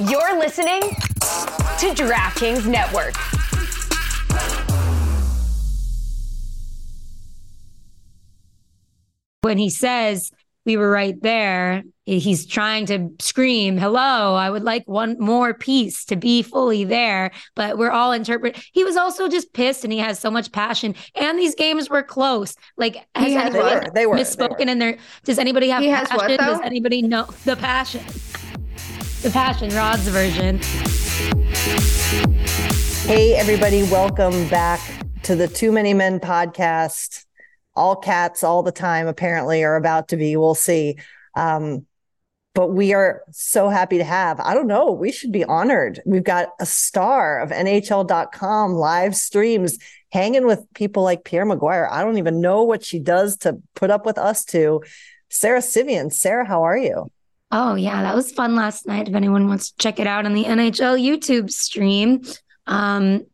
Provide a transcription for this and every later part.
You're listening to DraftKings Network. When he says we were right there, he's trying to scream, Hello, I would like one more piece to be fully there. But we're all interpret. He was also just pissed and he has so much passion. And these games were close. Like, has He has- anybody they were, they were, they misspoken were. in their does anybody have He has passion? what, does anybody know the passion? The passion, Rod's version. Hey, everybody, welcome back to the Too Many Men podcast. All cats all the time, apparently, are about to be. We'll see. Um, but we are so happy to have, I don't know, we should be honored. We've got a star of NHL.com live streams hanging with people like Pierre McGuire. I don't even know what she does to put up with us two. Sara Civian. Sara, how are you? Oh yeah, that was fun last night. If anyone wants to check it out on the NHL YouTube stream, um,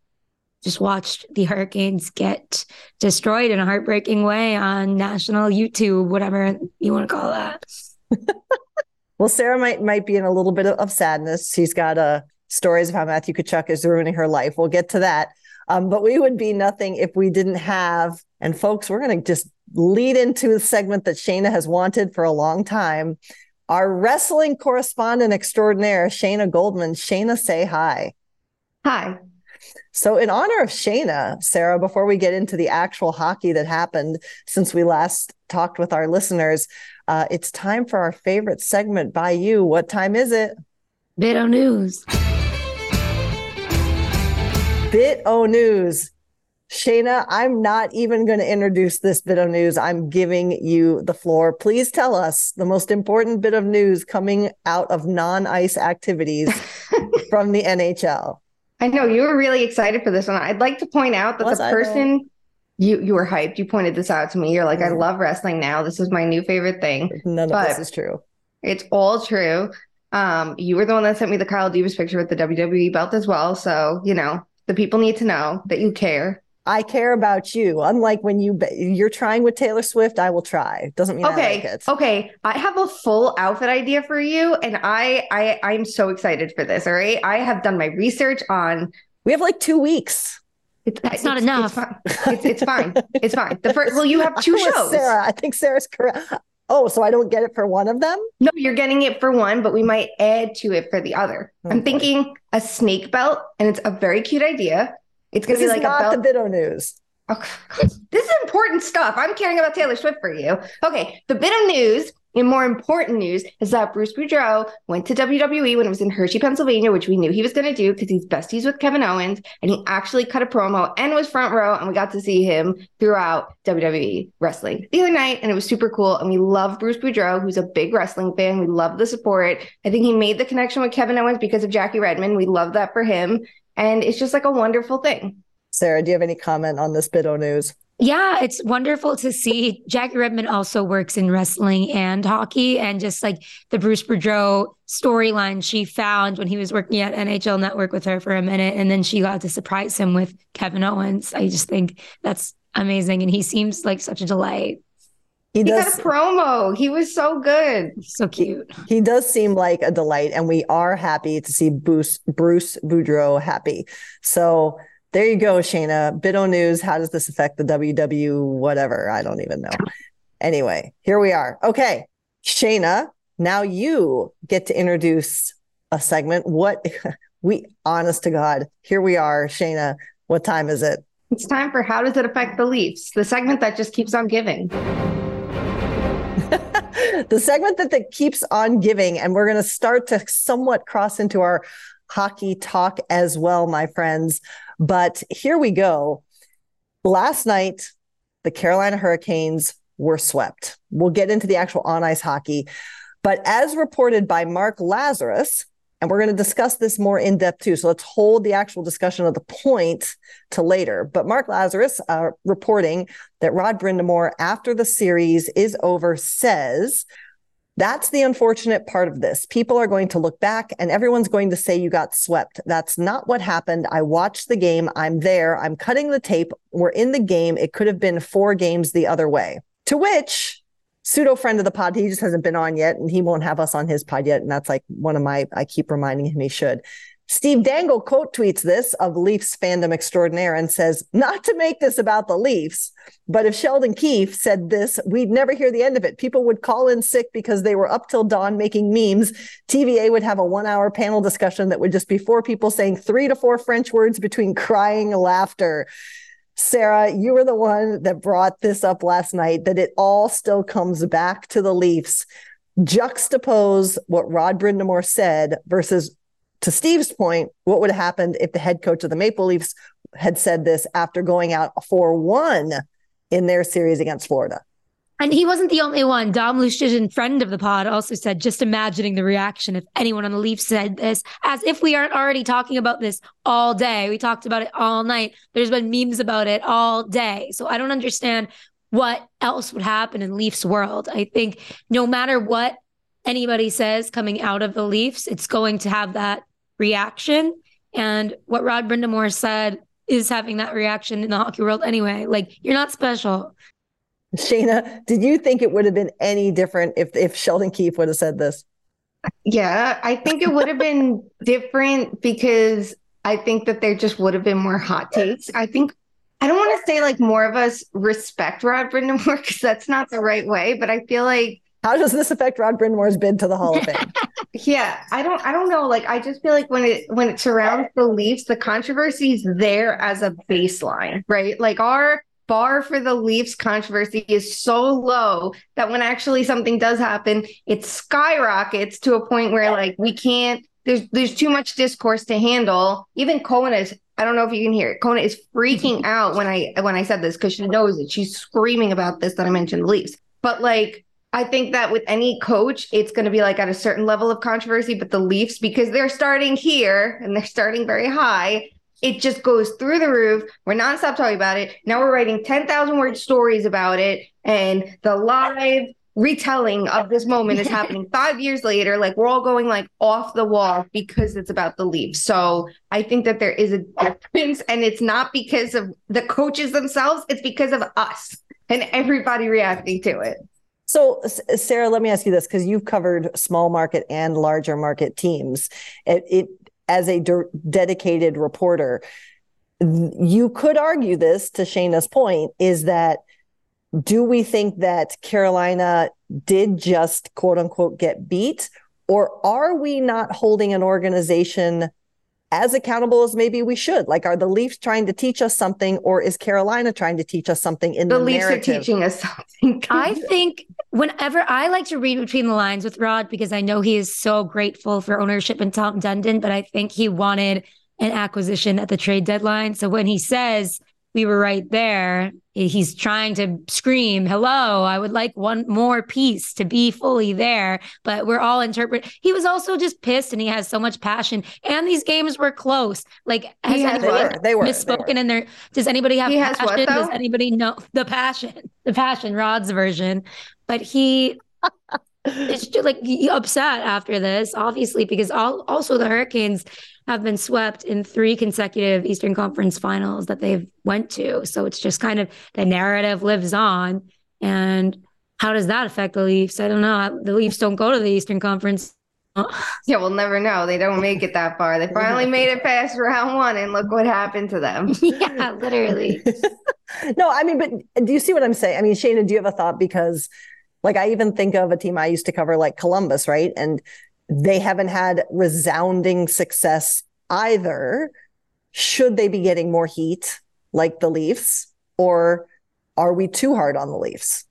just watched the Hurricanes get destroyed in a heartbreaking way on national YouTube, whatever you want to call that. Well, Sara might might be in a little bit of, sadness. She's got uh, stories of how Matthew Tkachuk is ruining her life. We'll get to that. Um, but we would be nothing if we didn't have. And folks, we're going to just lead into the segment that Shayna has wanted for a long time. Our wrestling correspondent extraordinaire, Shayna Goldman. Shayna, say hi. Hi. So, in honor of Shayna, Sara, before we get into the actual hockey that happened since we last talked with our listeners, uh, it's time for our favorite segment by you. What time is it? Bit O news. Bit O News. Shayna, I'm not even going to introduce this bit of news. I'm giving you the floor. Please tell us the most important bit of news coming out of non ice activities from the NHL. I know you were really excited for this one. I'd like to point out that Was the I, person you you were hyped. You pointed this out to me. You're like, I Mm. love wrestling now. This is my new favorite thing. None of this is true. It's all true. Um, you were the one that sent me the Kyle Davis picture with the WWE belt as well. So you know the people need to know that you care. I care about you. Unlike when you you're trying with Taylor Swift, I will try. Doesn't mean I Okay, like it. okay. I have a full outfit idea for you, and I I I'm so excited for this. All right, I have done my research on. We have like two weeks. It's, That's not enough. It's fine. It's, it's fine. It's fine. The first. Well, you have two I'm shows. Sara, I think Sara's correct. Oh, so I don't get it for one of them? No, you're getting it for one, but we might add to it for the other. Oh, I'm boy. thinking a snake belt, and it's a very cute idea. It's gonna This be like a not belt. the Bit O news. Oh, This is important stuff. I'm caring about Taylor Swift for you. Okay, the bit of news and more important news is that Bruce Boudreau went to WWE when it was in Hershey, Pennsylvania, which we knew he was going to do because he's besties with Kevin Owens, and he actually cut a promo and was front row, and we got to see him throughout WWE wrestling the other night, and it was super cool. And we love Bruce Boudreau, who's a big wrestling fan. We love the support. I think he made the connection with Kevin Owens because of Jackie Redmond. We love that for him, and it's just like a wonderful thing. Sara, do you have any comment on this Bit O news? Yeah, it's wonderful to see. Jackie Redmond also works in wrestling and hockey, and just like the Bruce Boudreau storyline she found when he was working at NHL Network with her for a minute, and then she got to surprise him with Kevin Owens. I just think that's amazing, and he seems like such a delight. He He does got a promo. He was so good. So cute. he does seem like a delight, and we are happy to see Bruce Bruce Boudreau happy. So there you go, Shayna. Bit O news. How does this affect the WW? Whatever. I don't even know. Anyway, here we are. Okay, Shayna. Now you get to introduce a segment. What we honest to God, here we are, Shayna. What time is it? It's time for How Does It Affect the Leafs? The segment that just keeps on giving. The segment that, that keeps on giving, and we're going to start to somewhat cross into our hockey talk as well, my friends. But here we go. Last night, the Carolina Hurricanes were swept. We'll get into the actual on ice hockey. But as reported by Mark Lazarus, and we're going to discuss this more in depth too. So let's hold the actual discussion of the point to later. But Mark Lazarus uh, reporting that Rod Brind'Amour, after the series is over, says that's the unfortunate part of this. People are going to look back and everyone's going to say you got swept. That's not what happened. I watched the game. I'm there. I'm cutting the tape. We're in the game. It could have been four games the other way. To which pseudo friend of the pod. He just hasn't been on yet, and he won't have us on his pod yet. And that's like one of my. I keep reminding him he should. Steve Dangle quote tweets this of Leafs fandom extraordinaire and says, Not to make this about the Leafs, but if Sheldon Keefe said this, we'd never hear the end of it. People would call in sick because they were up till dawn making memes. TVA would have a one hour panel discussion that would just be four people saying three to four French words between crying laughter. Sara, you were the one that brought this up last night that it all still comes back to the Leafs. Juxtapose what Rod Brind'Amour said versus to Steve's point, what would have happened if the head coach of the Maple Leafs had said this after going out 4 1 in their series against Florida? And he wasn't the only one. Dom Luszczyszyn, friend of the pod, also said, just imagining the reaction if anyone on the Leafs said this, as if we aren't already talking about this all day. We talked about it all night. There's been memes about it all day. So I don't understand what else would happen in Leafs world. I think no matter what anybody says coming out of the Leafs, it's going to have that reaction. And what Rod Brind'Amour said is having that reaction in the hockey world anyway. Like, you're not special. Shayna, did you think it would have been any different if, if Sheldon Keefe would have said this? Yeah, I think it would have been different because I think that there just would have been more hot takes. I think I don't want to say like more of us respect Rod Brind'Amour because that's not the right way, but I feel like how does this affect Rod Brind'Amour's bid to the Hall of Fame? yeah, I don't I don't know. Like I just feel like when it when it surrounds the Leafs, the controversy is there as a baseline, right? Like our bar for the Leafs controversy is so low that when actually something does happen, it skyrockets to a point where like we can't there's there's too much discourse to handle. Even Kona is I don't know if you can hear it. Kona is freaking out when I when I said this because she knows it. She's screaming about this that I mentioned the Leafs. But like I think that with any coach, it's going to be like at a certain level of controversy. But the Leafs, because they're starting here and they're starting very high, it just goes through the roof. We're nonstop talking about it. Now we're writing 10,000 word stories about it. And the live retelling of this moment is happening five years later. Like we're all going like off the wall because it's about the Leafs. So I think that there is a difference. And it's not because of the coaches themselves, it's because of us and everybody reacting to it. So, Sara, let me ask you this because you've covered small market and larger market teams. It, it as a de- dedicated reporter, you could argue this to Shayna's point is that do we think that Carolina did just quote unquote get beat, or are we not holding an organization as accountable as maybe we should. Like, are the Leafs trying to teach us something, or is Carolina trying to teach us something in the, the Leafs narrative? are teaching us something. I think whenever I like to read between the lines with Rod because I know he is so grateful for ownership in Tom Dundon, but I think he wanted an acquisition at the trade deadline. So when he says we were right there. He's trying to scream, hello, I would like one more piece to be fully there. But we're all interpret. He was also just pissed and he has so much passion. And these games were close. Like, has has, they were, they were misspoken they were. in there? Does anybody have he passion? What, Does anybody know the passion? The passion, Rod's version. But he it's just like you're upset after this, obviously, because all, also the Hurricanes have been swept in three consecutive Eastern Conference finals that they've went to. So it's just kind of the narrative lives on. And how does that affect the Leafs? I don't know. The Leafs don't go to the Eastern Conference. yeah, we'll never know. They don't make it that far. They finally made it past round one, and look what happened to them. yeah, literally. no, I mean, but do you see what I'm saying? I mean, Shayna, do you have a thought? Because, like, I even think of a team I used to cover, like Columbus, right? And they haven't had resounding success either. Should they be getting more heat like the Leafs, or are we too hard on the Leafs?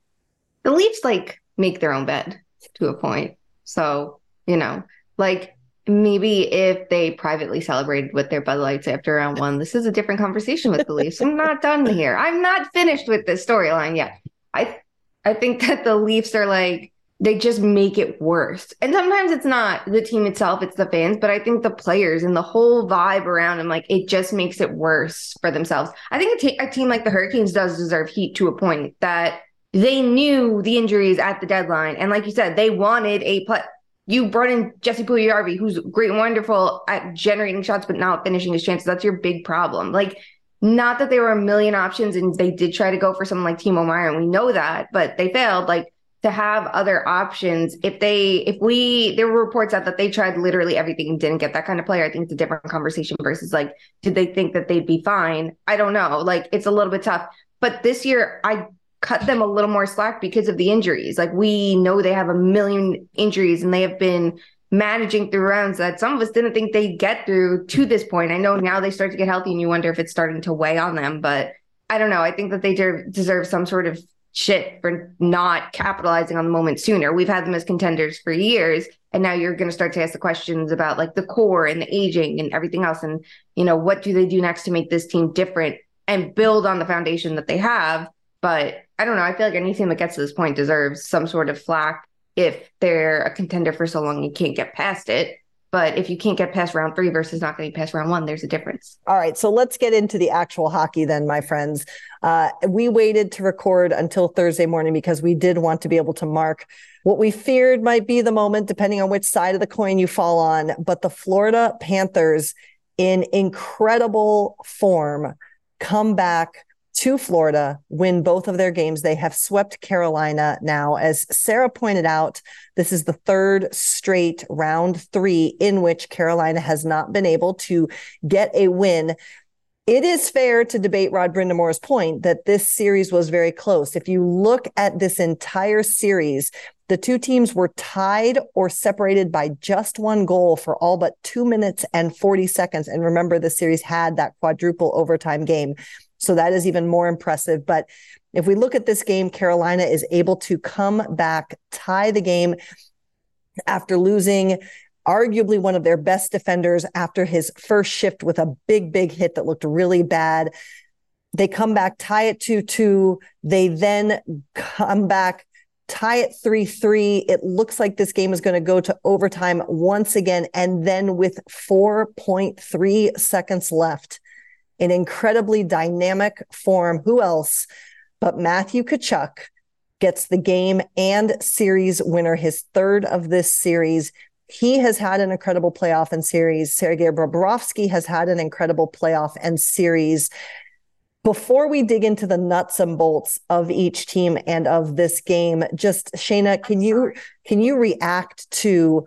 The Leafs like make their own bed to a point. So, you know, like maybe if they privately celebrated with their Bud Lights after round one, this is a different conversation with the Leafs. I'm not done here. I'm not finished with this storyline yet. I I think that the Leafs are like they just make it worse. And sometimes it's not the team itself, it's the fans, but I think the players and the whole vibe around them, like it just makes it worse for themselves. I think a, t- a team like the Hurricanes does deserve heat to a point that they knew the injuries at the deadline. And like you said, they wanted a play. You brought in Jesse Puljujarvi, who's great wonderful at generating shots, but not finishing his chances. That's your big problem. Like, not that there were a million options and they did try to go for someone like Timo Meier, and we know that, but they failed. Like, to have other options. If they if we there were reports out that they tried literally everything and didn't get that kind of player. I think it's a different conversation versus like did they think that they'd be fine? I don't know. Like it's a little bit tough. But this year i cut them a little more slack because of the injuries. Like we know they have a million injuries and they have been managing through rounds that some of us didn't think they'd get through to mm-hmm. this point i know now they start to get healthy and you wonder if it's starting to weigh on them but i don't know i think that they deserve some sort of shit for not capitalizing on the moment sooner. We've had them as contenders for years. And now you're going to start to ask the questions about like the core and the aging and everything else. And, you know, what do they do next to make this team different and build on the foundation that they have? But I don't know. I feel like any team that gets to this point deserves some sort of flack if they're a contender for so long you can't get past it. But if you can't get past round three versus not getting past round one, there's a difference. All right. So let's get into the actual hockey then, my friends. Uh, we waited to record until Thursday morning because we did want to be able to mark what we feared might be the moment, depending on which side of the coin you fall on. But the Florida Panthers, in incredible form, come back to Florida, win both of their games. They have swept Carolina now. As Sarah pointed out, this is the third straight round three in which Carolina has not been able to get a win. It is fair to debate Rod Brind'Amour's point that this series was very close. If you look at this entire series, the two teams were tied or separated by just one goal for all but two minutes and 40 seconds. And remember, the series had that quadruple overtime game. So that is even more impressive. But if we look at this game, Carolina is able to come back, tie the game after losing arguably one of their best defenders after his first shift with a big, big hit that looked really bad. They come back, tie it 2 2. They then come back, tie it 3 3. It looks like this game is going to go to overtime once again. And then with 4.3 seconds left, in incredibly dynamic form. Who else but Matthew Tkachuk gets the game and series winner, his third of this series. He has had an incredible playoff and series. Sergei Bobrovsky has had an incredible playoff and series. Before we dig into the nuts and bolts of each team and of this game, just Shayna, can you can you react to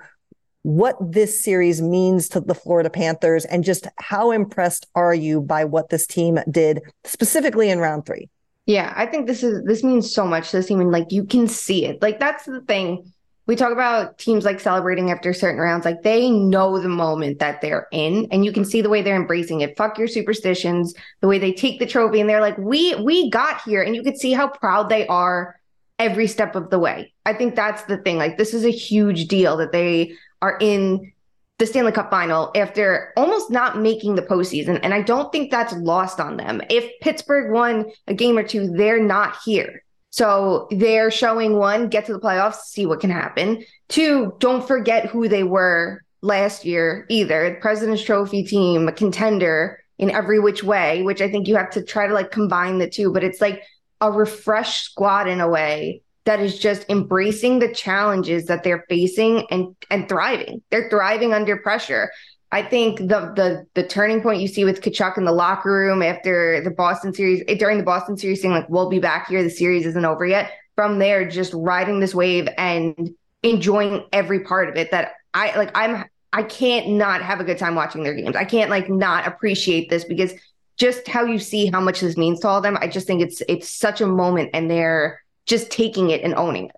what this series means to the Florida Panthers and just how impressed are you by what this team did specifically in round three? Yeah, I think this is this means so much to this team, and like you can see it. Like that's the thing. We talk about teams like celebrating after certain rounds, like they know the moment that they're in, and you can see the way they're embracing it. Fuck your superstitions, the way they take the trophy, and they're like, "We we got here," and you could see how proud they are every step of the way. I think that's the thing. Like this is a huge deal that they are in the Stanley Cup final after almost not making the postseason. And I don't think that's lost on them. If Pittsburgh won a game or two, they're not here. So they're showing one, get to the playoffs, see what can happen. Two, don't forget who they were last year either. The President's Trophy team, a contender in every which way, which I think you have to try to like combine the two, but it's like a refreshed squad in a way that is just embracing the challenges that they're facing and and thriving. They're thriving under pressure. I think the the the turning point you see with Tkachuk in the locker room after the Boston series, eh, during the Boston series, saying like, "We'll be back here. The series isn't over yet." From there, just riding this wave and enjoying every part of it. That I like. I'm I can't not have a good time watching their games. I can't like not appreciate this because just how you see how much this means to all of them. I just think it's it's such a moment, and they're just taking it and owning it.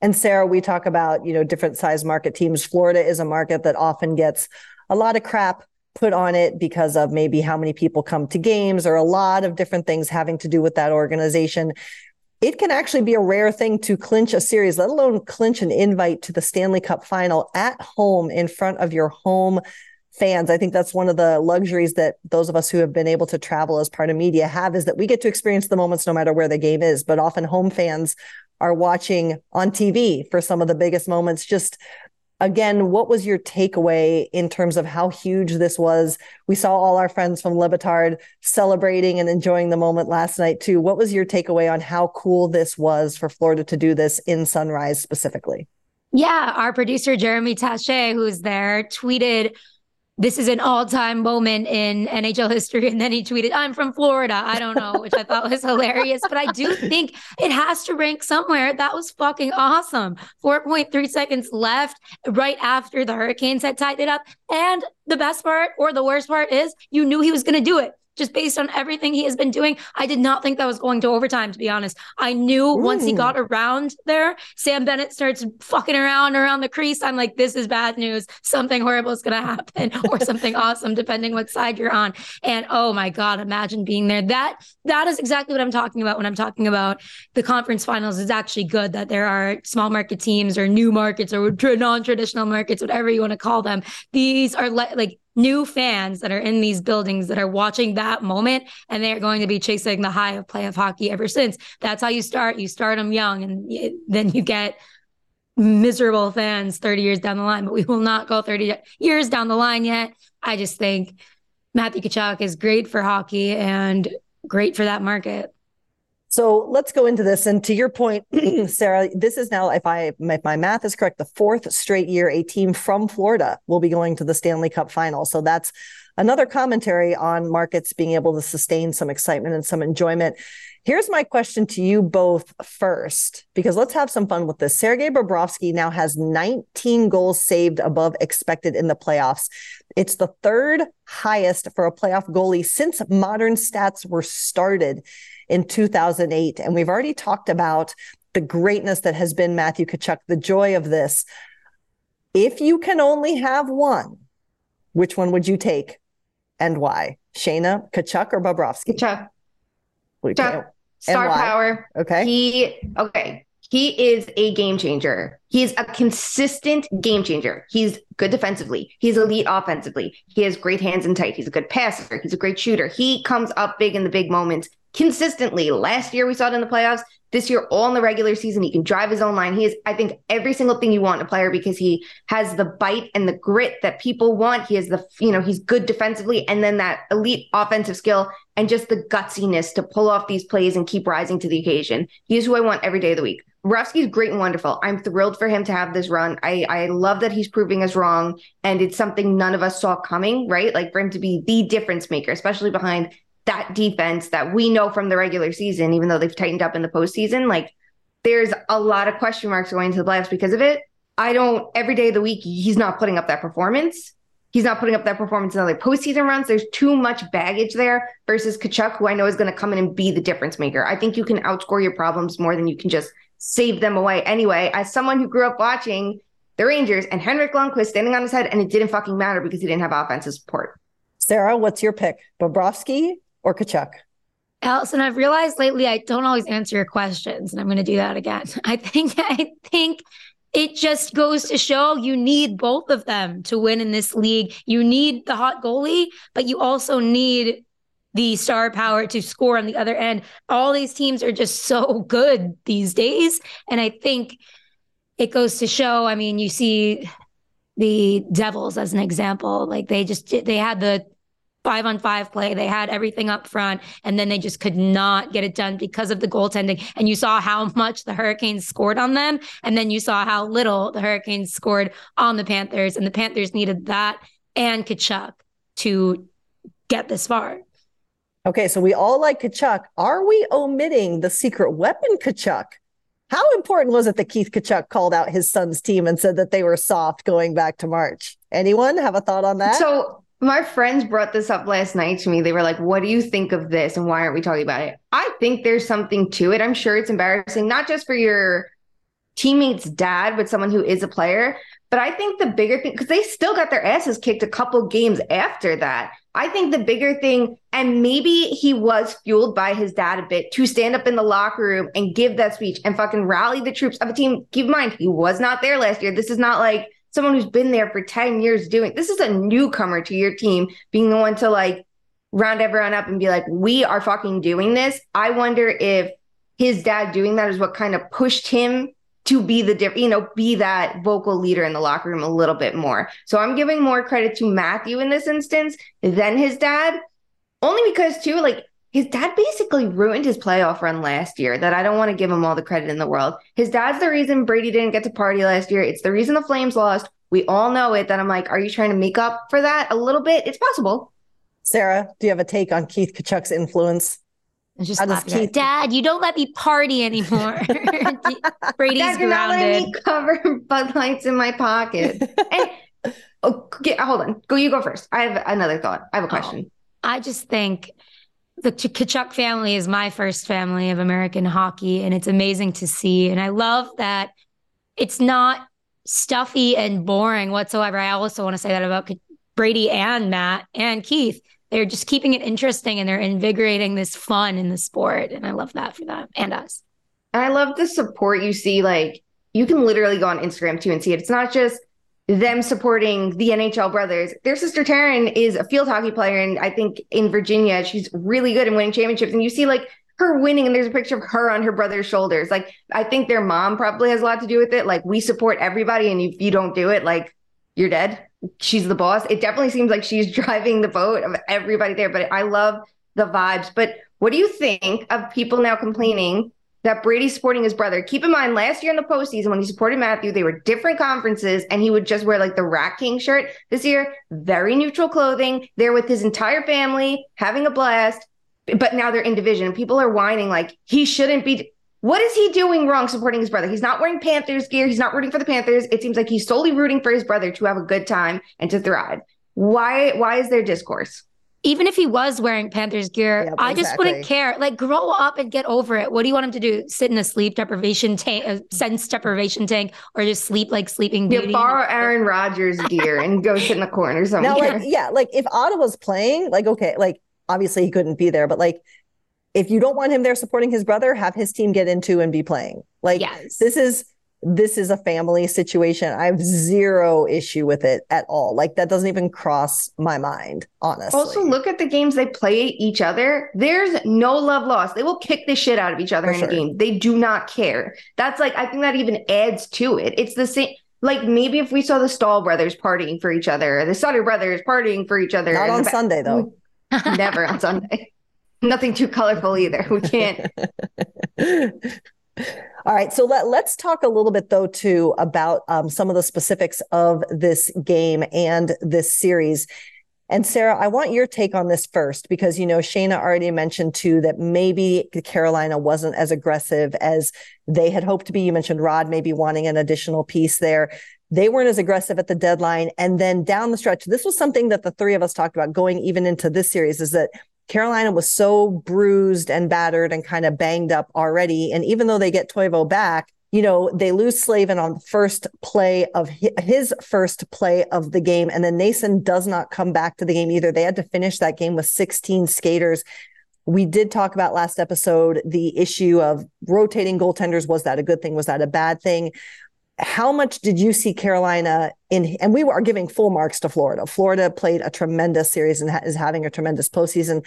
And Sara, we talk about, you know, different size market teams. Florida is a market that often gets a lot of crap put on it because of maybe how many people come to games or a lot of different things having to do with that organization. It can actually be a rare thing to clinch a series, let alone clinch an invite to the Stanley Cup final at home in front of your home fans. I think that's one of the luxuries that those of us who have been able to travel as part of media have is that we get to experience the moments no matter where the game is. But often home fans are watching on TV for some of the biggest moments. Just again, what was your takeaway in terms of how huge this was? We saw all our friends from Le celebrating and enjoying the moment last night too. What was your takeaway on how cool this was for Florida to do this in Sunrise specifically? Yeah, our producer Jeremy Taché, who's there, tweeted this is an all-time moment in NHL history. And then he tweeted, I'm from Florida. I don't know, which I thought was hilarious. But I do think it has to rank somewhere. That was fucking awesome. 4.3 seconds left right after the Hurricanes had tied it up. And the best part or the worst part is you knew he was going to do it just based on everything he has been doing. I did not think that was going to overtime, to be honest. I knew Ooh. once he got around there, Sam Bennett starts fucking around around the crease. I'm like, this is bad news. Something horrible is going to happen or something awesome, depending what side you're on. And oh my God, imagine being there. That that is exactly what I'm talking about when I'm talking about the conference finals. It's actually good that there are small market teams or new markets or non-traditional markets, whatever you want to call them. These are le- like new fans that are in these buildings that are watching that moment and they're going to be chasing the high of playoff hockey ever since. That's how you start. You start them young and then you get miserable fans 30 years down the line, but we will not go 30 years down the line yet. I just think Matthew Tkachuk is great for hockey and great for that market. So let's go into this. And to your point, Sara, this is now, if I if my math is correct, the fourth straight year a team from Florida will be going to the Stanley Cup final. So that's another commentary on markets being able to sustain some excitement and some enjoyment. Here's my question to you both first, because let's have some fun with this. Sergei Bobrovsky now has 19 goals saved above expected in the playoffs. It's the third highest for a playoff goalie since modern stats were started in 2008. And we've already talked about the greatness that has been Matthew Tkachuk, the joy of this. If you can only have one, which one would you take and why? Shayna, Tkachuk, or Bobrovsky? Tkachuk. Tkachuk. Star power. Okay. He okay. He is a game changer. He's a consistent game changer. He's good defensively. He's elite offensively. He has great hands and tight. He's a good passer. He's a great shooter. He comes up big in the big moments consistently. Last year we saw it in the playoffs. This year, all in the regular season, he can drive his own line. He is, I think, every single thing you want in a player because he has the bite and the grit that people want. He has the, you know, he's good defensively and then that elite offensive skill and just the gutsiness to pull off these plays and keep rising to the occasion. He is who I want every day of the week. is great and wonderful. I'm thrilled for him to have this run. I, I love that he's proving us wrong. And it's something none of us saw coming, right? Like for him to be the difference maker, especially behind that defense that we know from the regular season, even though they've tightened up in the postseason, like there's a lot of question marks going into the playoffs because of it. I don't every day of the week, he's not putting up that performance. He's not putting up that performance in other postseason runs. There's too much baggage there versus Tkachuk, who I know is going to come in and be the difference maker. I think you can outscore your problems more than you can just save them away. Anyway, as someone who grew up watching the Rangers and Henrik Lundqvist standing on his head, and it didn't fucking matter because he didn't have offensive support. Sara, what's your pick? Bobrovsky or Tkachuk? Alison, I've realized lately I don't always answer your questions, and I'm going to do that again. I think I think it just goes to show you need both of them to win in this league. You need the hot goalie, but you also need the star power to score on the other end. All these teams are just so good these days, and I think it goes to show. I mean, you see the Devils as an example. Like they just they had the five on five play. They had everything up front, and then they just could not get it done because of the goaltending. And you saw how much the Hurricanes scored on them, and then you saw how little the Hurricanes scored on the Panthers. And the Panthers needed that and Tkachuk to get this far. Okay, so we all like Tkachuk. Are we omitting the secret weapon Tkachuk? How important was it that Keith Tkachuk called out his son's team and said that they were soft going back to March? Anyone have a thought on that? So my friends brought this up last night to me. They were like, What do you think of this? And why aren't we talking about it? I think there's something to it. I'm sure it's embarrassing, not just for your teammate's dad, but someone who is a player. But I think the bigger thing, because they still got their asses kicked a couple games after that. I think the bigger thing, and maybe he was fueled by his dad a bit to stand up in the locker room and give that speech and fucking rally the troops of a team. Keep in mind, he was not there last year. This is not like someone who's been there for 10 years doing this is a newcomer to your team being the one to like round everyone up and be like we are fucking doing this. I wonder if his dad doing that is what kind of pushed him to be the different you know be that vocal leader in the locker room a little bit more. So i'm giving more credit to matthew in this instance than his dad only because too like his dad basically ruined his playoff run last year that I don't want to give him all the credit in the world. His dad's the reason Brady didn't get to party last year. It's the reason the Flames lost. We all know it. That I'm like, are you trying to make up for that a little bit? It's possible. Sara, do you have a take on Keith Tkachuk's influence? I was just How does laughing at it. Keith- Dad, you don't let me party anymore. Brady's Dad, you're not letting grounded. me cover Bud Lights in my pocket. and eh, oh, get, hold on. Go. You go first. I have another thought. I have a Oh. question. I just think the Ch- Tkachuk family is my first family of American hockey, and it's amazing to see. And I love that it's not stuffy and boring whatsoever. I also want to say that about Brady and Matt and Keith. They're just keeping it interesting and they're invigorating this fun in the sport. And I love that for them and us. And I love the support you see. Like you can literally go on Instagram too and see it. It's not just them supporting the NHL brothers. Their sister Taryn is a field hockey player, and I think in Virginia she's really good in winning championships. And you see like her winning, and there's a picture of her on her brother's shoulders. Like I think their mom probably has a lot to do with it. Like we support everybody, and if you don't do it, like you're dead. She's the boss. It definitely seems like she's driving the boat of everybody there. But I love the vibes. But what do you think of people now complaining that Brady's supporting his brother? Keep in mind, last year in the postseason when he supported Matthew, they were different conferences, and he would just wear like the Rat King shirt. This year, very neutral clothing. They're with his entire family, having a blast. But now they're in division, people are whining like he shouldn't be. What is he doing wrong supporting his brother? He's not wearing Panthers gear. He's not rooting for the Panthers. It seems like he's solely rooting for his brother to have a good time and to thrive. Why? Why is there discourse? Even if he was wearing Panthers gear, Yep, I just wouldn't care. Like, grow up and get over it. What do you want him to do? Sit in a sleep deprivation tank, a uh, mm-hmm. sense deprivation tank, or just sleep like Sleeping You Beauty? borrow Aaron Rodgers gear and go sit in the corner somewhere. Now, like, yeah, like if Ottawa's playing, like, okay, like obviously he couldn't be there, but like if you don't want him there supporting his brother, have his team get into and be playing. Like yes. this is this is a family situation. I have zero issue with it at all. Like that doesn't even cross my mind, honestly. Also, look at the games they play each other. There's no love lost. They will kick the shit out of each other For in sure. a game. They do not care. That's like, I think that even adds to it. It's the same. Like maybe if we saw the Staal brothers partying for each other, or the Sutter brothers partying for each other. Not on the- Sunday though. Never on Sunday. Nothing too colorful either. We can't. All right, so let, let's talk a little bit though too about um, some of the specifics of this game and this series. And Sara, I want your take on this first because you know Shayna already mentioned too that maybe Carolina wasn't as aggressive as they had hoped to be. You mentioned Rod maybe wanting an additional piece there. They weren't as aggressive at the deadline, and then down the stretch, this was something that the three of us talked about going even into this series. Is that Carolina was so bruised and battered and kind of banged up already. And even though they get Teuvo back, you know, they lose Slavin on the first play of his first play of the game. And then Nason does not come back to the game either. They had to finish that game with 16 skaters. We did talk about last episode the issue of rotating goaltenders. Was that a good thing? Was that a bad thing? How much did you see Carolina in? And we are giving full marks to Florida. Florida played a tremendous series and ha- is having a tremendous postseason.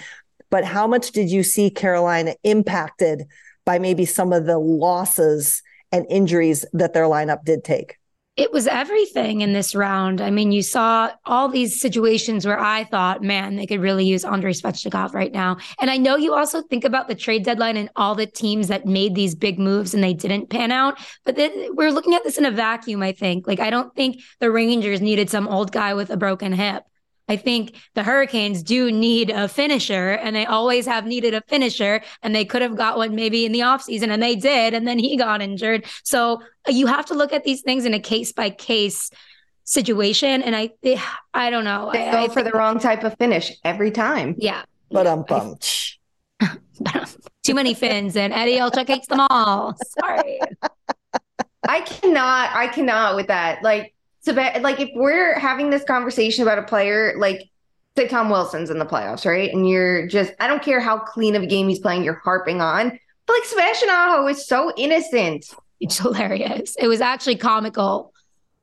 But how much did you see Carolina impacted by maybe some of the losses and injuries that their lineup did take? It was everything in this round. I mean, you saw all these situations where I thought, man, they could really use Andrei Svechnikov right now. And I know you also think about the trade deadline and all the teams that made these big moves and they didn't pan out. But th- we're looking at this in a vacuum, I think. Like, I don't think the Rangers needed some old guy with a broken hip. I think the Hurricanes do need a finisher, and they always have needed a finisher, and they could have got one maybe in the offseason, and they did, and then he got injured. So uh, you have to look at these things in a case by case situation. And I, eh, I don't know. They I, go I for the wrong type of Finnish every time. yeah. But I'm bum. Too many Finns, and Eddie Olczyk hates them all. Sorry. I cannot, I cannot with that. Like, so like if we're having this conversation about a player, like say Tom Wilson's in the playoffs, right? And you're just, I don't care how clean of a game he's playing, you're harping on. But like Sebastian Aho is so innocent. It's hilarious. It was actually comical.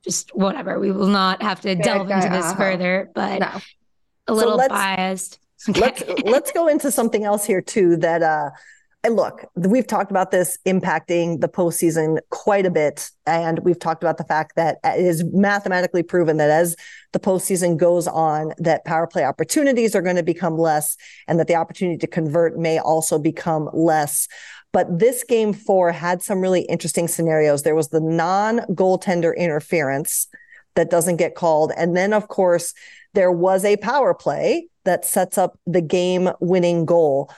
Just whatever. We will not have to delve guy, into this uh-huh. further, but No. a little let's- biased. let's let's go into something else here too that uh and look we've talked about this impacting the postseason quite a bit and we've talked about the fact that it is mathematically proven that as the postseason goes on that power play opportunities are going to become less and that the opportunity to convert may also become less but this game four had some really interesting scenarios there was the non goaltender interference that doesn't get called. And then, of course, there was a power play that sets up the game winning goal.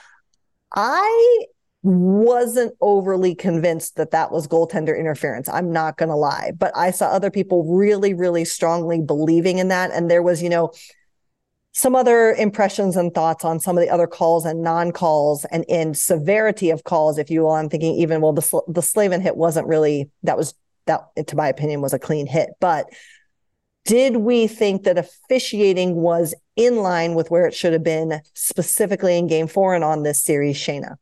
I wasn't overly convinced that that was goaltender interference. I'm not going to lie, but I saw other people really, really strongly believing in that. And there was, you know, some other impressions and thoughts on some of the other calls and non-calls and in severity of calls, if you will. I'm thinking even well, the the Slavin hit wasn't really that was that, to my opinion, was a clean hit. But did we think that officiating was in line with where it should have been, specifically in Game Four and on this series, Shayna?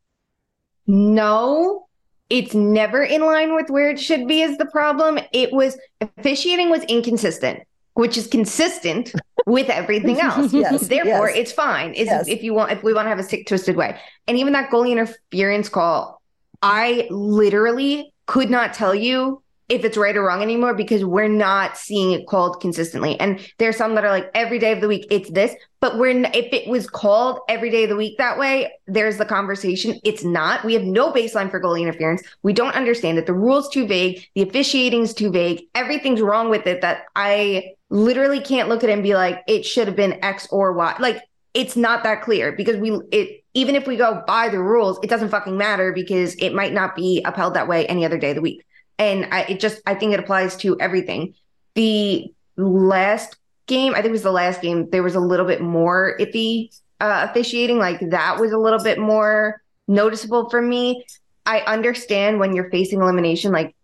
No, it's never in line with where it should be. Is the problem? It was officiating was inconsistent which is consistent with everything else. yes, Therefore, yes. it's fine. Is Yes. if you want if we want to have a sick twisted way. And even that goalie interference call, I literally could not tell you if it's right or wrong anymore because we're not seeing it called consistently. And there's some that are like every day of the week it's this, but we're n- if it was called every day of the week that way, there's the conversation. It's not. We have no baseline for goalie interference. We don't understand it. The rules too vague. The officiating's too vague. Everything's wrong with it that I literally can't look at it and be like it should have been X or Y. Like it's not that clear because we it even if we go by the rules, it doesn't fucking matter because it might not be upheld that way any other day of the week. And I, it just I think it applies to everything. The last game, I think it was the last game, there was a little bit more iffy uh, officiating. Like that was a little bit more noticeable for me. I understand when you're facing elimination, like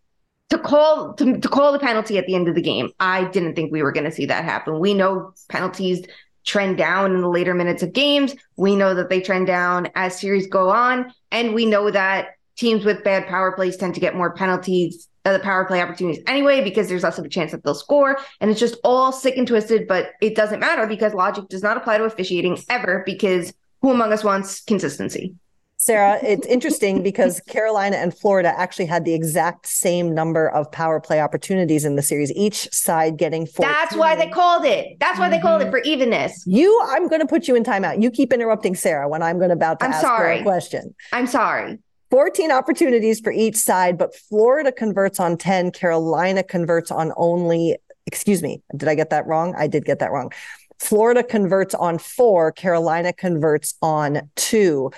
to call to, to call the penalty at the end of the game. I didn't think we were going to see that happen. We know penalties trend down in the later minutes of games. We know that they trend down as series go on, and we know that teams with bad power plays tend to get more penalties, uh, the power play opportunities anyway, because there's less of a chance that they'll score. And it's just all sick and twisted, but it doesn't matter because logic does not apply to officiating ever because who among us wants consistency? Sara, it's interesting because Carolina and Florida actually had the exact same number of power play opportunities in the series, each side getting four. That's why they called it. That's why they called it for evenness. You, I'm going to put you in timeout. You keep interrupting Sara when I'm going to about to I'm ask her a question. I'm sorry. 14 opportunities for each side, but Florida converts on 10. Carolina converts on only, excuse me, did I get that wrong? I did get that wrong. Florida converts on four. Carolina converts on two.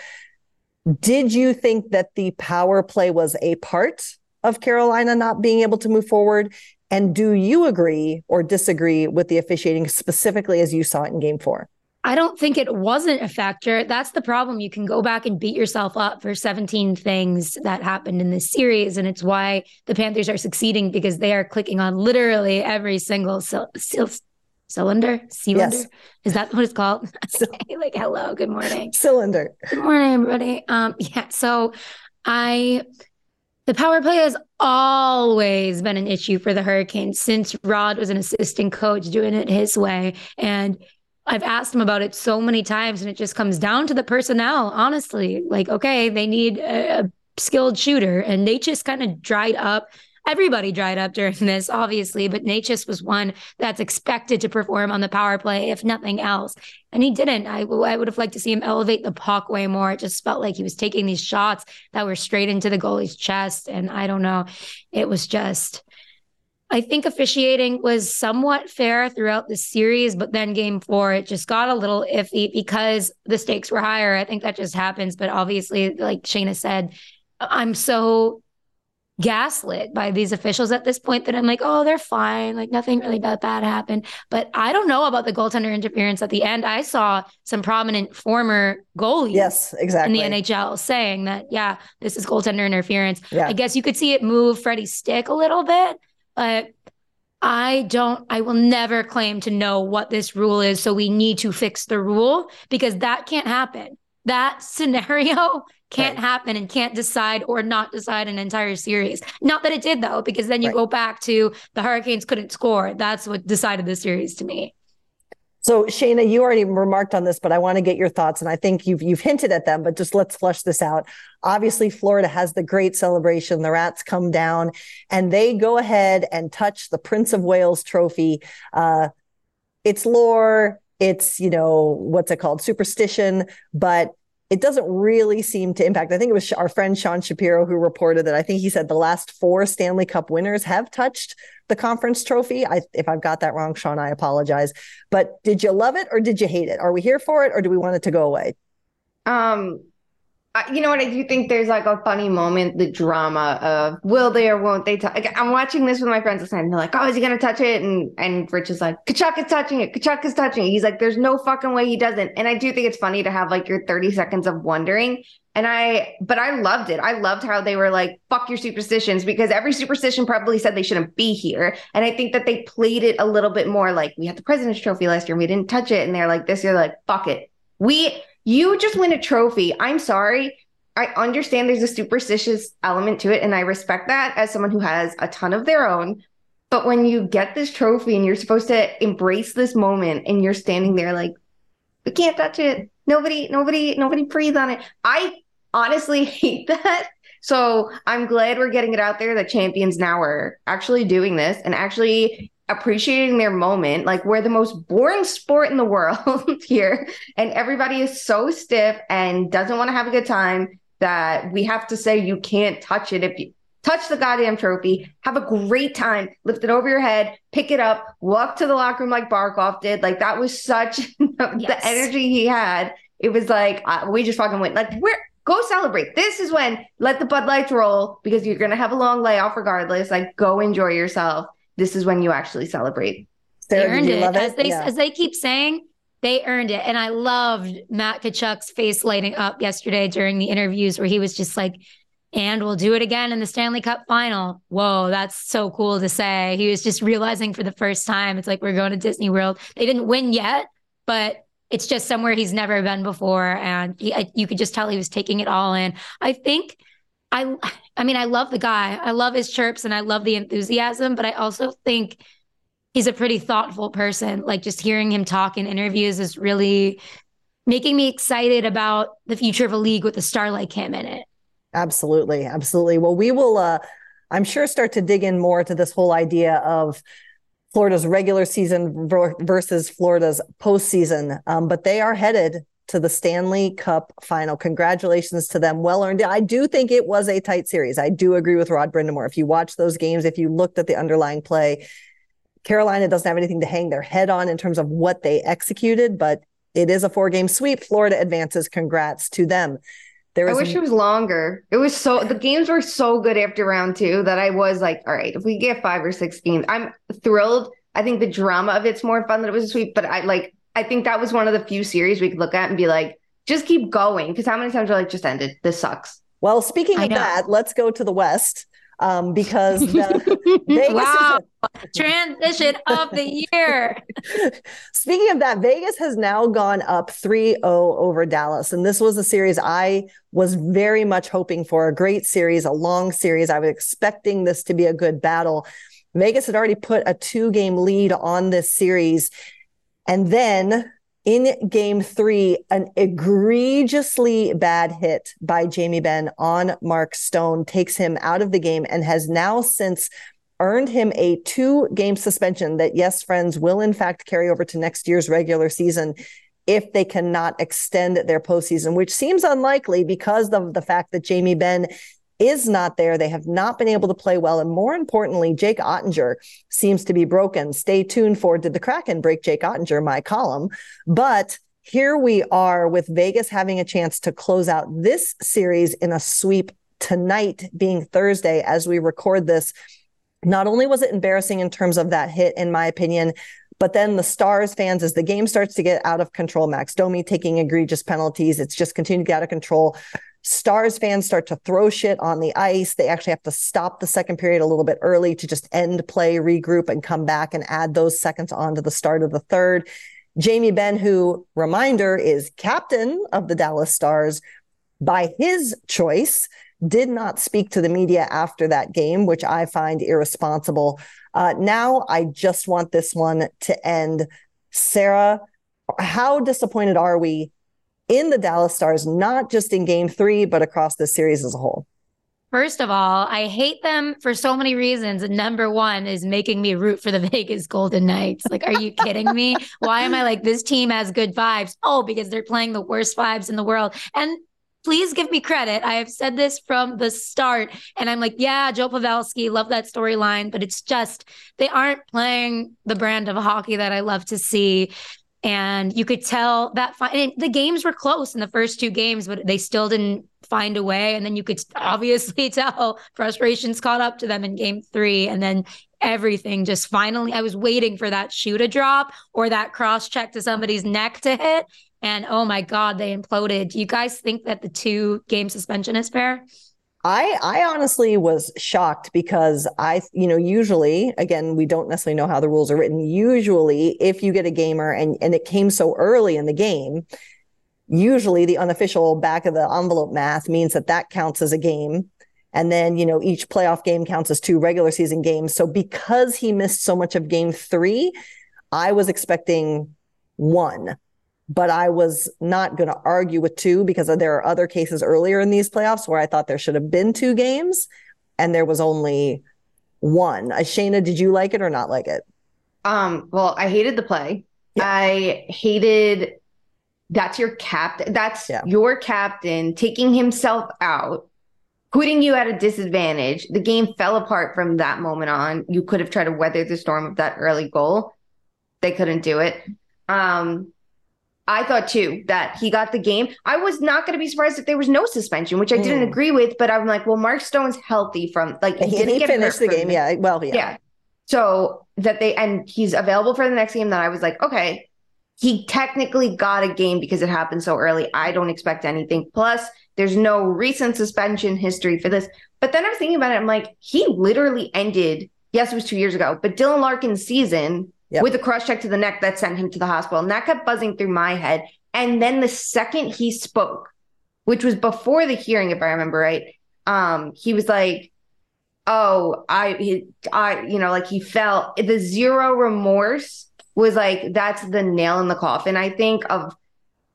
Did you think that the power play was a part of Carolina not being able to move forward? And do you agree or disagree with the officiating specifically as you saw it in game four? I don't think it wasn't a factor. That's the problem. You can go back and beat yourself up for 17 things that happened in this series. And it's why the Panthers are succeeding because they are clicking on literally every single sil- sil- cylinder. Cylinder? Yes. Is that what it's called? like, hello, good morning. Cylinder. Good morning, everybody. Um, yeah, so I the power play has always been an issue for the Hurricanes since Rod was an assistant coach doing it his way. And I've asked him about it so many times, and it just comes down to the personnel, honestly. Like, okay, they need a, a skilled shooter, and they just kind of dried up. Everybody dried up during this, obviously, but Necas was one that's expected to perform on the power play, if nothing else. And he didn't. I, I would have liked to see him elevate the puck way more. It just felt like he was taking these shots that were straight into the goalie's chest. And I don't know. It was just, I think officiating was somewhat fair throughout the series, but then game four, it just got a little iffy because the stakes were higher. I think that just happens. But obviously, like Shayna said, I'm so gaslit by these officials at this point that I'm like, oh, they're fine. Like nothing really bad, bad happened. But I don't know about the goaltender interference at the end. I saw some prominent former goalies Yes, exactly. in the NHL saying that, yeah, this is goaltender interference. Yeah. I guess you could see it move Freddie's stick a little bit, but I don't, I will never claim to know what this rule is. So we need to fix the rule because that can't happen. That scenario can't Right. happen and can't decide or not decide an entire series. Not that it did though, because then you Right. go back to the Hurricanes couldn't score. That's what decided the series to me. So Shayna, you already remarked on this, but I want to get your thoughts, and I think you've you've hinted at them, but just let's flush this out. Obviously, Florida has the great celebration. The Rats come down and they go ahead and touch the Prince of Wales trophy. Uh, it's lore, it's you know what's it called, superstition, but it doesn't really seem to impact. I think it was our friend Sean Shapiro who reported that I think he said the last four Stanley Cup winners have touched the conference trophy. I, if I've got that wrong, Sean, I apologize. But did you love it or did you hate it? Are we here for it or do we want it to go away? Um, you know what? I do think there's like a funny moment, the drama of will they or won't they touch. Like, I'm watching this with my friends night, and they're like, "Oh, is he gonna touch it?" And and Rich is like, "Tkachuk is touching it. Tkachuk is touching it." He's like, "There's no fucking way he doesn't." And I do think it's funny to have like your 30 seconds of wondering. And I, but I loved it. I loved how they were like, "Fuck your superstitions," because every superstition probably said they shouldn't be here. And I think that they played it a little bit more like we had the President's Trophy last year, and we didn't touch it, and they're like, this year, like, fuck it, we you just win a trophy. I'm sorry. I understand there's a superstitious element to it, and I respect that as someone who has a ton of their own. But when you get this trophy and you're supposed to embrace this moment and you're standing there like, we can't touch it. Nobody, nobody, nobody breathe on it. I honestly hate that. So I'm glad we're getting it out there that champions now are actually doing this and actually appreciating their moment. Like we're the most boring sport in the world here, and everybody is so stiff and doesn't want to have a good time that we have to say you can't touch it if you touch the goddamn trophy, have a great time, lift it over your head, pick it up, walk to the locker room like Barkov did. Like that was such the yes. energy he had. It was like uh, we just fucking went. Like we're go celebrate. This is when let the Bud Lights roll because you're gonna have a long layoff regardless. Like go enjoy yourself this is when you actually celebrate. Sara, they earned it. it. As they yeah. as they keep saying, they earned it. And I loved Matt Tkachuk's face lighting up yesterday during the interviews where he was just like, and we'll do it again in the Stanley Cup final. Whoa, that's so cool to say. He was just realizing for the first time, it's like we're going to Disney World. They didn't win yet, but it's just somewhere he's never been before. And he, I, you could just tell he was taking it all in. I think I I mean, I love the guy. I love his chirps and I love the enthusiasm, but I also think he's a pretty thoughtful person. Like just hearing him talk in interviews is really making me excited about the future of a league with a star like him in it. Absolutely. Absolutely. Well, we will uh I'm sure start to dig in more to this whole idea of Florida's regular season versus Florida's postseason. Um, but they are headed to the Stanley Cup final. Congratulations to them. Well earned. I do think it was a tight series. I do agree with Rod Brind'Amour. If you watch those games, if you looked at the underlying play, Carolina doesn't have anything to hang their head on in terms of what they executed, but it is a four game sweep. Florida advances. Congrats to them. There I wish it was longer. It was so the games were so good after round two that I was like, all right, if we get five or six games, I'm thrilled. I think the drama of it's more fun than it was a sweep, but I like I think that was one of the few series we could look at and be like, just keep going. Because how many times are like, just ended? This sucks. Well, speaking of that, let's go to the West um, because the Vegas wow. transition of the year. Speaking of that, Vegas has now gone up 3-0 over Dallas. And this was a series I was very much hoping for, a great series, a long series. I was expecting this to be a good battle. Vegas had already put a two-game lead on this series. And then in game three, an egregiously bad hit by Jamie Benn on Mark Stone takes him out of the game and has now since earned him a two game suspension that, yes, friends, will in fact carry over to next year's regular season if they cannot extend their postseason, which seems unlikely because of the fact that Jamie Benn is not there. They have not been able to play well. And more importantly, Jake Oettinger seems to be broken. Stay tuned for Did the Kraken Break Jake Oettinger? my column. But here we are with Vegas having a chance to close out this series in a sweep tonight, being Thursday, as we record this. Not only was it embarrassing in terms of that hit, in my opinion, but then the Stars fans, as the game starts to get out of control, Max Domi taking egregious penalties, it's just continued to get out of control. Stars fans start to throw shit on the ice. They actually have to stop the second period a little bit early to just end play, regroup, and come back and add those seconds on to the start of the third. Jamie Benn, who, reminder, is captain of the Dallas Stars by his choice, did not speak to the media after that game, which I find irresponsible. Uh, now I just want this one to end. Sara, how disappointed are we in the Dallas Stars, not just in game three, but across the series as a whole? First of all, I hate them for so many reasons. Number one is making me root for the Vegas Golden Knights. Like, are you kidding me? Why am I like, this team has good vibes? Oh, because they're playing the worst vibes in the world. And please give me credit. I have said this from the start. And I'm like, yeah, Joe Pavelski, love that storyline. But it's just, they aren't playing the brand of hockey that I love to see. And you could tell that fi- the games were close in the first two games, but they still didn't find a way. And then you could obviously tell frustrations caught up to them in game three. And then everything just finally, I was waiting for that shoe to drop or that cross check to somebody's neck to hit. And oh my God, they imploded. Do you guys think that the two game suspension is fair? I I honestly was shocked because I you know usually again we don't necessarily know how the rules are written. Usually if you get a gamer and and it came so early in the game usually the unofficial back of the envelope math means that that counts as a game. And then you know each playoff game counts as two regular season games. So because he missed so much of game 3 I was expecting one but I was not going to argue with two because there are other cases earlier in these playoffs where I thought there should have been two games and there was only one. Uh, Shayna, did you like it or not like it? Um, well, I hated the play. Yeah. I hated that's your captain. That's yeah. your captain taking himself out, putting you at a disadvantage. The game fell apart from that moment on. You could have tried to weather the storm of that early goal. They couldn't do it. Um, I thought too that he got the game. I was not going to be surprised if there was no suspension, which I didn't mm. agree with. But I'm like, well, Mark Stone's healthy from like he, he didn't he finished the game. Yeah, well, yeah. yeah. So that they and he's available for the next game. That I was like, okay, he technically got a game because it happened so early. I don't expect anything. Plus, there's no recent suspension history for this. But then I was thinking about it. I'm like, he literally ended. Yes, it was two years ago, but Dylan Larkin's season yep. with a cross check to the neck that sent him to the hospital. And that kept buzzing through my head. And then the second he spoke, which was before the hearing, if I remember right, um, he was like, "Oh, I, he, I, you know, like he felt the zero remorse was like that's the nail in the coffin." I think of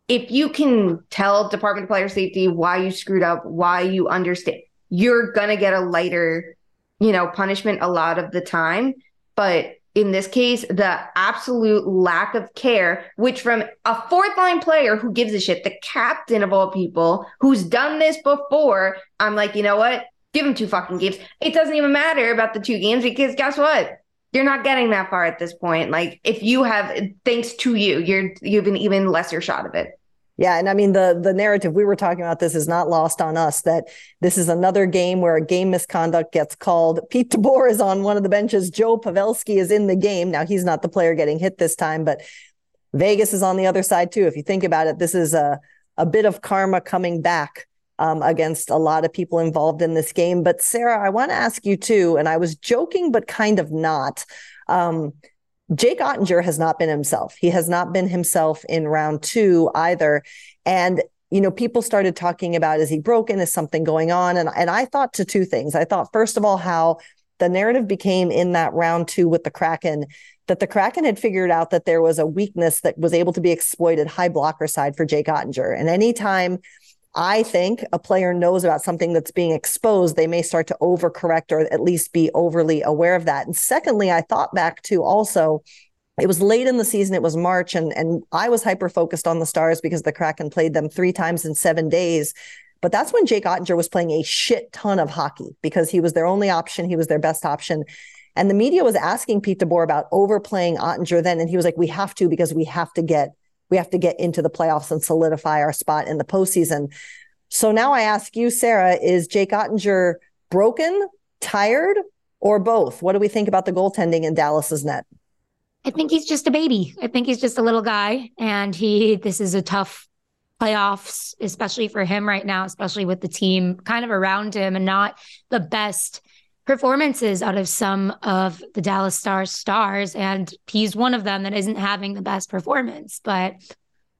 if you can tell Department of Player Safety why you screwed up, why you understand, you're gonna get a lighter, you know, punishment a lot of the time. But in this case, the absolute lack of care, which from a fourth line player who gives a shit, the captain of all people who's done this before, I'm like, you know what? Give him two fucking games. It doesn't even matter about the two games because guess what? You're not getting that far at this point. Like if you have, thanks to you, you're you have an even lesser shot of it. Yeah, and I mean the the narrative we were talking about this is not lost on us that this is another game where a game misconduct gets called. Pete DeBoer is on one of the benches. Joe Pavelski is in the game. Now he's not the player getting hit this time, but Vegas is on the other side too. If you think about it, this is a a bit of karma coming back um, against a lot of people involved in this game. But Sara, I want to ask you too, and I was joking, but kind of not. Um, Jake Oettinger has not been himself. He has not been himself in round two either. And you know, people started talking about is he broken? Is something going on? And and I thought to two things. I thought first of all how the narrative became in that round two with the Kraken that the Kraken had figured out that there was a weakness that was able to be exploited high blocker side for Jake Oettinger. And anytime I think a player knows about something that's being exposed, they may start to overcorrect or at least be overly aware of that. And secondly, I thought back to also it was late in the season it was march and and i was hyper focused on the stars because the kraken played them three times in seven days but that's when jake oettinger was playing a shit ton of hockey because he was their only option he was their best option and the media was asking pete deboer about overplaying oettinger then and he was like we have to because we have to get we have to get into the playoffs and solidify our spot in the postseason. So now I ask you, Sara, is Jake Oettinger broken, tired, or both? What do we think about the goaltending in Dallas's net? I think he's just a baby. I think he's just a little guy, and he. This is a tough playoffs, especially for him right now, especially with the team kind of around him and not the best performances out of some of the Dallas Stars stars. And he's one of them that isn't having the best performance. But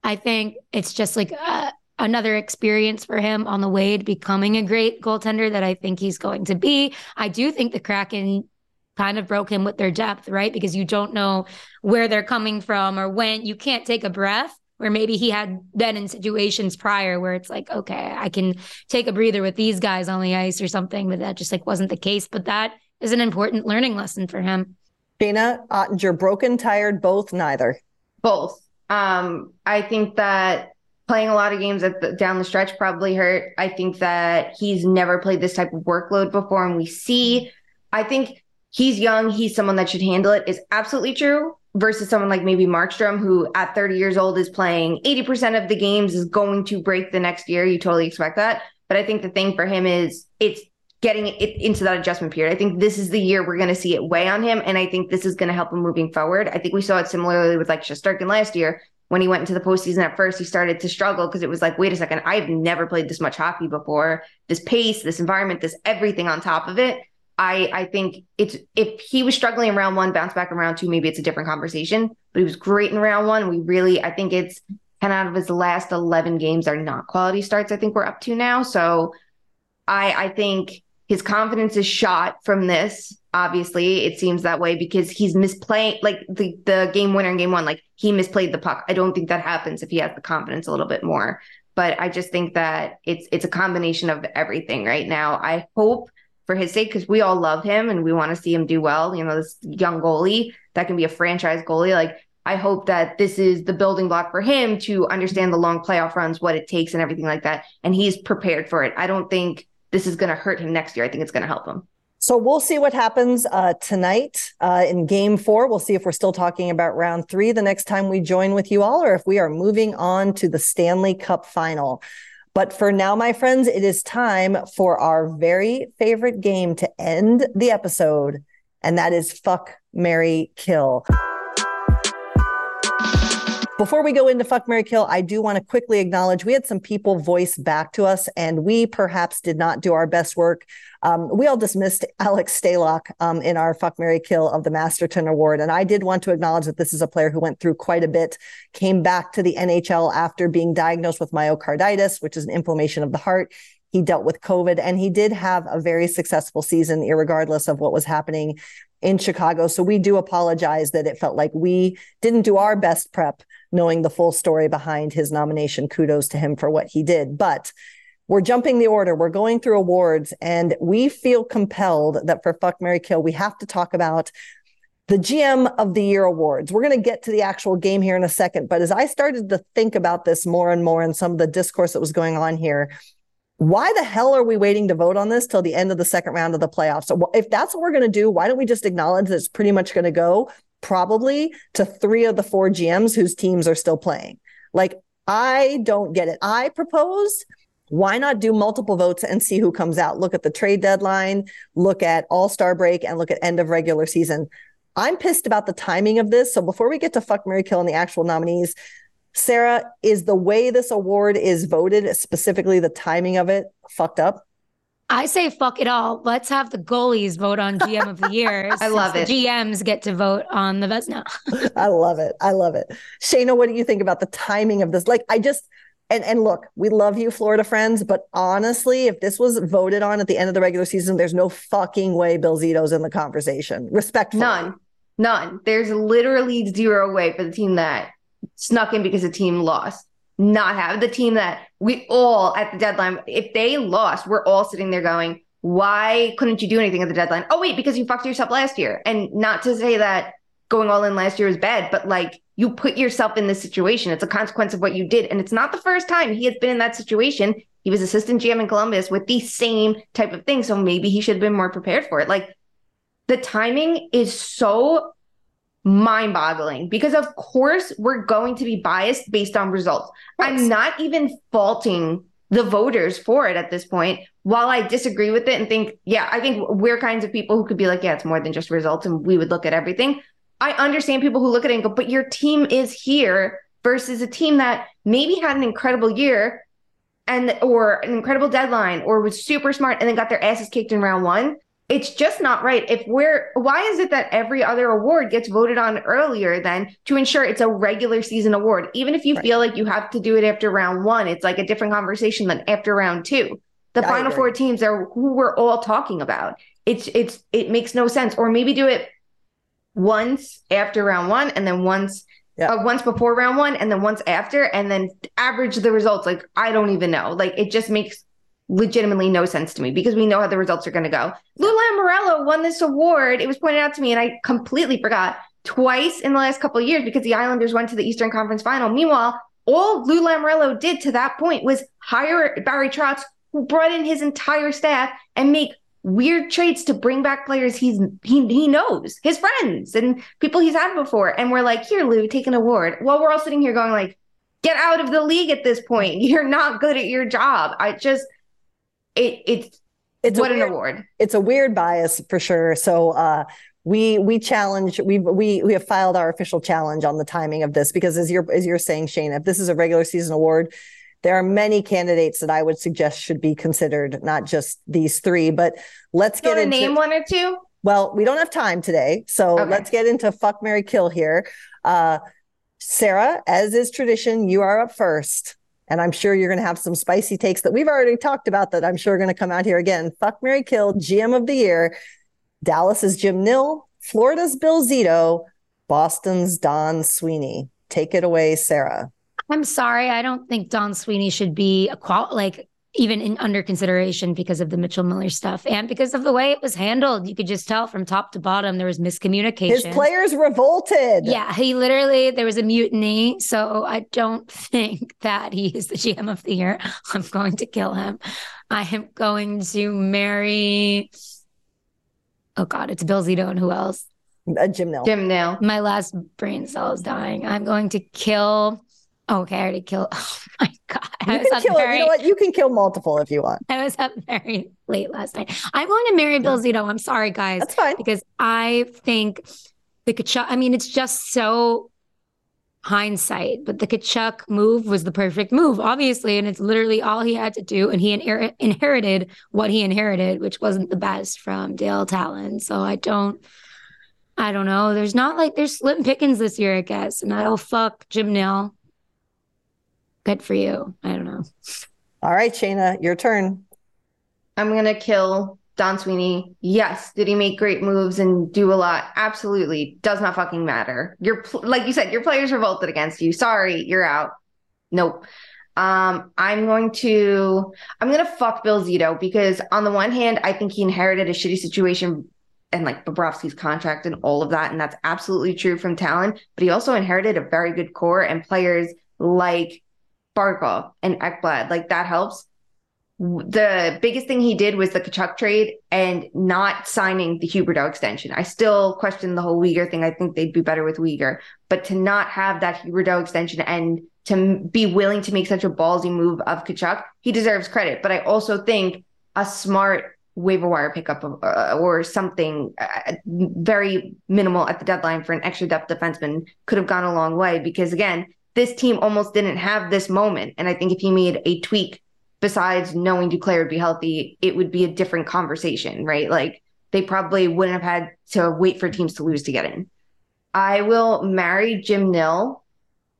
I think it's just like uh, another experience for him on the way to becoming a great goaltender that I think he's going to be. I do think the Kraken kind of broke him with their depth, right? Because you don't know where they're coming from or when you can't take a breath where maybe he had been in situations prior where it's like, okay, I can take a breather with these guys on the ice or something, but that just like wasn't the case. But that is an important learning lesson for him. Shayna, Oettinger, broken, tired, both, neither. Both. Um, I think that playing a lot of games at the, down the stretch probably hurt. I think that he's never played this type of workload before, and we see. I think he's young. He's someone that should handle it. Is absolutely true. Versus someone like maybe Markstrom, who at 30 years old is playing 80% of the games, is going to break the next year. You totally expect that. But I think the thing for him is it's getting it into that adjustment period. I think this is the year we're going to see it weigh on him. And I think this is going to help him moving forward. I think we saw it similarly with like Shesterkin last year. When he went into the postseason at first, he started to struggle because it was like, wait a second, I've never played this much hockey before. This pace, this environment, this everything on top of it. I I think it's if he was struggling in round one, bounce back in round two, maybe it's a different conversation. But he was great in round one. We really, I think it's 10 out of his last 11 games are not quality starts. I think we're up to now. So I I think his confidence is shot from this. Obviously, it seems that way because he's misplaying like the, the game winner in game one, like he misplayed the puck. I don't think that happens if he has the confidence a little bit more. But I just think that it's it's a combination of everything right now. I hope for his sake, because we all love him and we want to see him do well. You know, this young goalie that can be a franchise goalie. Like I hope that this is the building block for him to understand the long playoff runs, what it takes, and everything like that. And he's prepared for it. I don't think this is going to hurt him next year. I think it's going to help him. So we'll see what happens uh, tonight uh, in game four. We'll see if we're still talking about round three the next time we join with you all, or if we are moving on to the Stanley Cup final. But for now, my friends, it is time for our very favorite game to end the episode, and that is Fuck, Mary, Kill. Before we go into Fuck Mary Kill, I do want to quickly acknowledge we had some people voice back to us, and we perhaps did not do our best work. Um, we all dismissed Alex Stalock um, in our Fuck Mary Kill of the Masterton Award. And I did want to acknowledge that this is a player who went through quite a bit, came back to the NHL after being diagnosed with myocarditis, which is an inflammation of the heart. He dealt with COVID and he did have a very successful season, regardless of what was happening in Chicago. So we do apologize that it felt like we didn't do our best prep knowing the full story behind his nomination. Kudos to him for what he did. But we're jumping the order. We're going through awards, and we feel compelled that for Fuck Mary Kill, we have to talk about the GM of the Year awards. We're going to get to the actual game here in a second. But as I started to think about this more and more and some of the discourse that was going on here, why the hell are we waiting to vote on this till the end of the second round of the playoffs? So if that's what we're going to do, why don't we just acknowledge that it's pretty much going to go probably to three of the four GMs whose teams are still playing. Like, I don't get it. I propose why not do multiple votes and see who comes out? Look at the trade deadline, look at all star break, and look at end of regular season. I'm pissed about the timing of this. So before we get to fuck Mary Kill and the actual nominees, Sara, is the way this award is voted, specifically the timing of it, fucked up? I say fuck it all. Let's have the goalies vote on GM of the year. I love it. GMs get to vote on the Vezina. I love it. I love it. Shayna, what do you think about the timing of this? Like, I just and and look, we love you, Florida friends, but honestly, if this was voted on at the end of the regular season, there's no fucking way Bill Zito's in the conversation. Respect. None. None. There's literally zero way for the team that snuck in because the team lost not have the team that we all at the deadline, if they lost, we're all sitting there going, why couldn't you do anything at the deadline? Oh, wait, because you fucked yourself last year. And not to say that going all in last year was bad, but like you put yourself in this situation. It's a consequence of what you did. And it's not the first time he has been in that situation. He was assistant GM in Columbus with the same type of thing. So maybe he should have been more prepared for it. Like the timing is so mind boggling because, of course, we're going to be biased based on results. I'm not even faulting the voters for it at this point. While I disagree with it and think, yeah, I think we're kinds of people who could be like, yeah, it's more than just results and we would look at everything. I understand people who look at it and go, but your team is here versus a team that maybe had an incredible year and or an incredible deadline or was super smart and then got their asses kicked in round one it's just not right. If we're, why is it that every other award gets voted on earlier than to ensure it's a regular season award? Even if you right. feel like you have to do it after round one, it's like a different conversation than after round two. The yeah, final four teams are who we're all talking about. It's, it's, it makes no sense. Or maybe do it once after round one and then once Yeah. Uh, once before round one and then once after, and then average the results. Like, I don't even know. Like, it just makes legitimately no sense to me because we know how the results are going to go. Lou Lamoriello won this award. It was pointed out to me, and I completely forgot twice in the last couple of years because the Islanders went to the Eastern Conference Final. Meanwhile, all Lou Lamoriello did to that point was hire Barry Trotz, who brought in his entire staff and make weird trades to bring back players he's he he knows his friends and people he's had before and we're like here lou take an award well we're all sitting here going like get out of the league at this point you're not good at your job i just it it's It's what a an award it's a weird bias for sure. So uh we we challenge we we we have filed our official challenge on the timing of this because as you're as you're saying, Shane, if this is a regular season award, there are many candidates that I would suggest should be considered, not just these three. But let's you get into name one or two well, we don't have time today, so Okay. let's get into fuck Mary Kill here. Uh Sara, as is tradition, you are up first. And I'm sure you're going to have some spicy takes that we've already talked about that I'm sure are going to come out here again. Fuck Mary Kill, GM of the year. Dallas is Jim Nill, Florida's Bill Zito, Boston's Don Sweeney. Take it away, Sara. I'm sorry. I don't think Don Sweeney should be a qual like even in under consideration because of the Mitchell Miller stuff and because of the way it was handled. You could just tell from top to bottom there was miscommunication. His players revolted. Yeah, he literally there was a mutiny. So I don't think that he is the GM of the year. I'm going to kill him. I am going to marry. Oh God, it's Bill Zito and who else? Uh, Jim Nill. jim nill My last brain cell is dying. I'm going to kill. Okay, I already killed. Oh my God. I You was can up kill very, You know what? You can kill multiple if you want. I was up very late last night. I'm going to marry Bill Zito. I'm sorry, guys, That's fine. because I think the Tkachuk, I mean, it's just so hindsight, but the Tkachuk move was the perfect move, obviously. And it's literally all he had to do. And he inher- inherited what he inherited, which wasn't the best from Dale Tallon. So I don't. I don't know. There's not like there's slim pickings this year, I guess. And I'll fuck Jim Nill. Good for you. I don't know. All right, Shayna, your turn. i'm gonna kill don sweeney yes did he make great moves and do a lot absolutely does not fucking matter your pl- like you said your players revolted against you sorry you're out nope um i'm going to i'm gonna fuck bill zito because on the one hand i think he inherited a shitty situation and like Bobrovsky's contract and all of that. And that's absolutely true from Tallon. But he also inherited a very good core and players like Barkov and Ekblad. Like that helps. The biggest thing he did was the Tkachuk trade and not signing the Huberdeau extension. I still question the whole Weegar thing. I think they'd be better with Weegar. But to not have that Huberdeau extension and to be willing to make such a ballsy move of Tkachuk, he deserves credit. But I also think a smart waiver wire pickup of, uh, or something uh, very minimal at the deadline for an extra depth defenseman could have gone a long way because again this team almost didn't have this moment and i think if he made a tweak besides knowing duclair would be healthy it would be a different conversation right like they probably wouldn't have had to wait for teams to lose to get in i will marry jim nill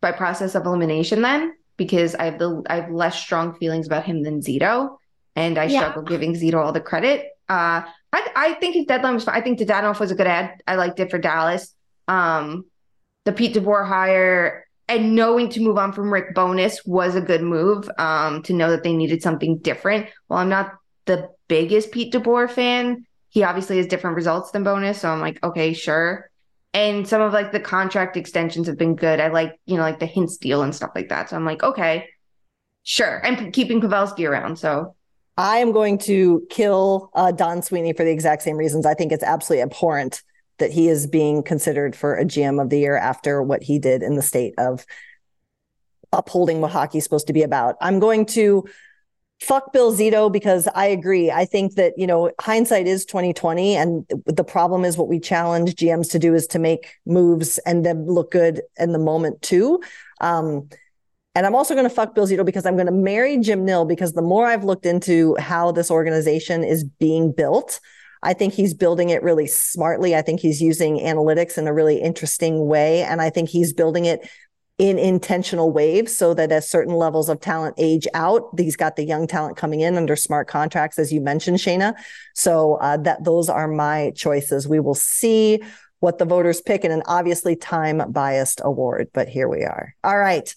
by process of elimination then because i have the i have less strong feelings about him than zito and I Yeah. struggle giving Zito all the credit. Uh, I, I think his deadline was fine. I think the Dadonov was a good ad. I liked it for Dallas. Um, the Pete DeBoer hire and knowing to move on from Rick Bowness was a good move. Um, to know that they needed something different. Well, I'm not the biggest Pete DeBoer fan. He obviously has different results than Bowness, so I'm like, okay, sure. And some of like the contract extensions have been good. I like, you know, like the Hintz deal and stuff like that. So I'm like, okay, sure. P- keeping Pavelski around, so I am going to kill uh, Don Sweeney for the exact same reasons. I think it's absolutely abhorrent that he is being considered for a GM of the year after what he did in the state of upholding what hockey's supposed to be about. I'm going to fuck Bill Zito because I agree. I think that, you know, hindsight is 2020 and the problem is what we challenge GMs to do is to make moves and then look good in the moment too. Um, and I'm also going to fuck Bill Zito because I'm going to marry Jim Nill because the more I've looked into how this organization is being built, I think he's building it really smartly. I think he's using analytics in a really interesting way. And I think he's building it in intentional waves so that as certain levels of talent age out, he's got the young talent coming in under smart contracts, as you mentioned, Shayna. So uh, that those are my choices. We will see what the voters pick in an obviously time biased award. But here we are. All right.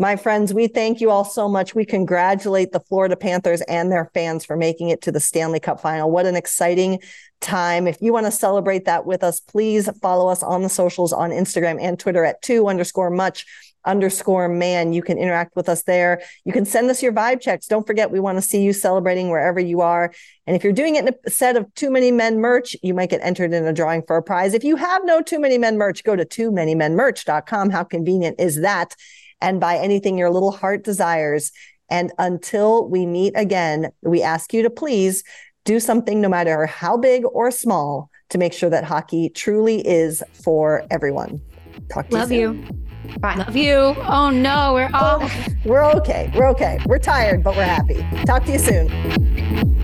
My friends, we thank you all so much. We congratulate the Florida Panthers and their fans for making it to the Stanley Cup final. What an exciting time. If you want to celebrate that with us, please follow us on the socials on Instagram and Twitter at two underscore much underscore man. You can interact with us there. You can send us your vibe checks. Don't forget, we want to see you celebrating wherever you are. And if you're doing it in a set of Too Many Men merch, you might get entered in a drawing for a prize. If you have no Too Many Men merch, go to too many men merch.com. How convenient is that? And buy anything your little heart desires. And until we meet again, we ask you to please do something, no matter how big or small, to make sure that hockey truly is for everyone. Talk to Love you. Soon. Love you. Bye. Love you. Oh no, we're off. We're okay. We're okay. We're tired, but we're happy. Talk to you soon.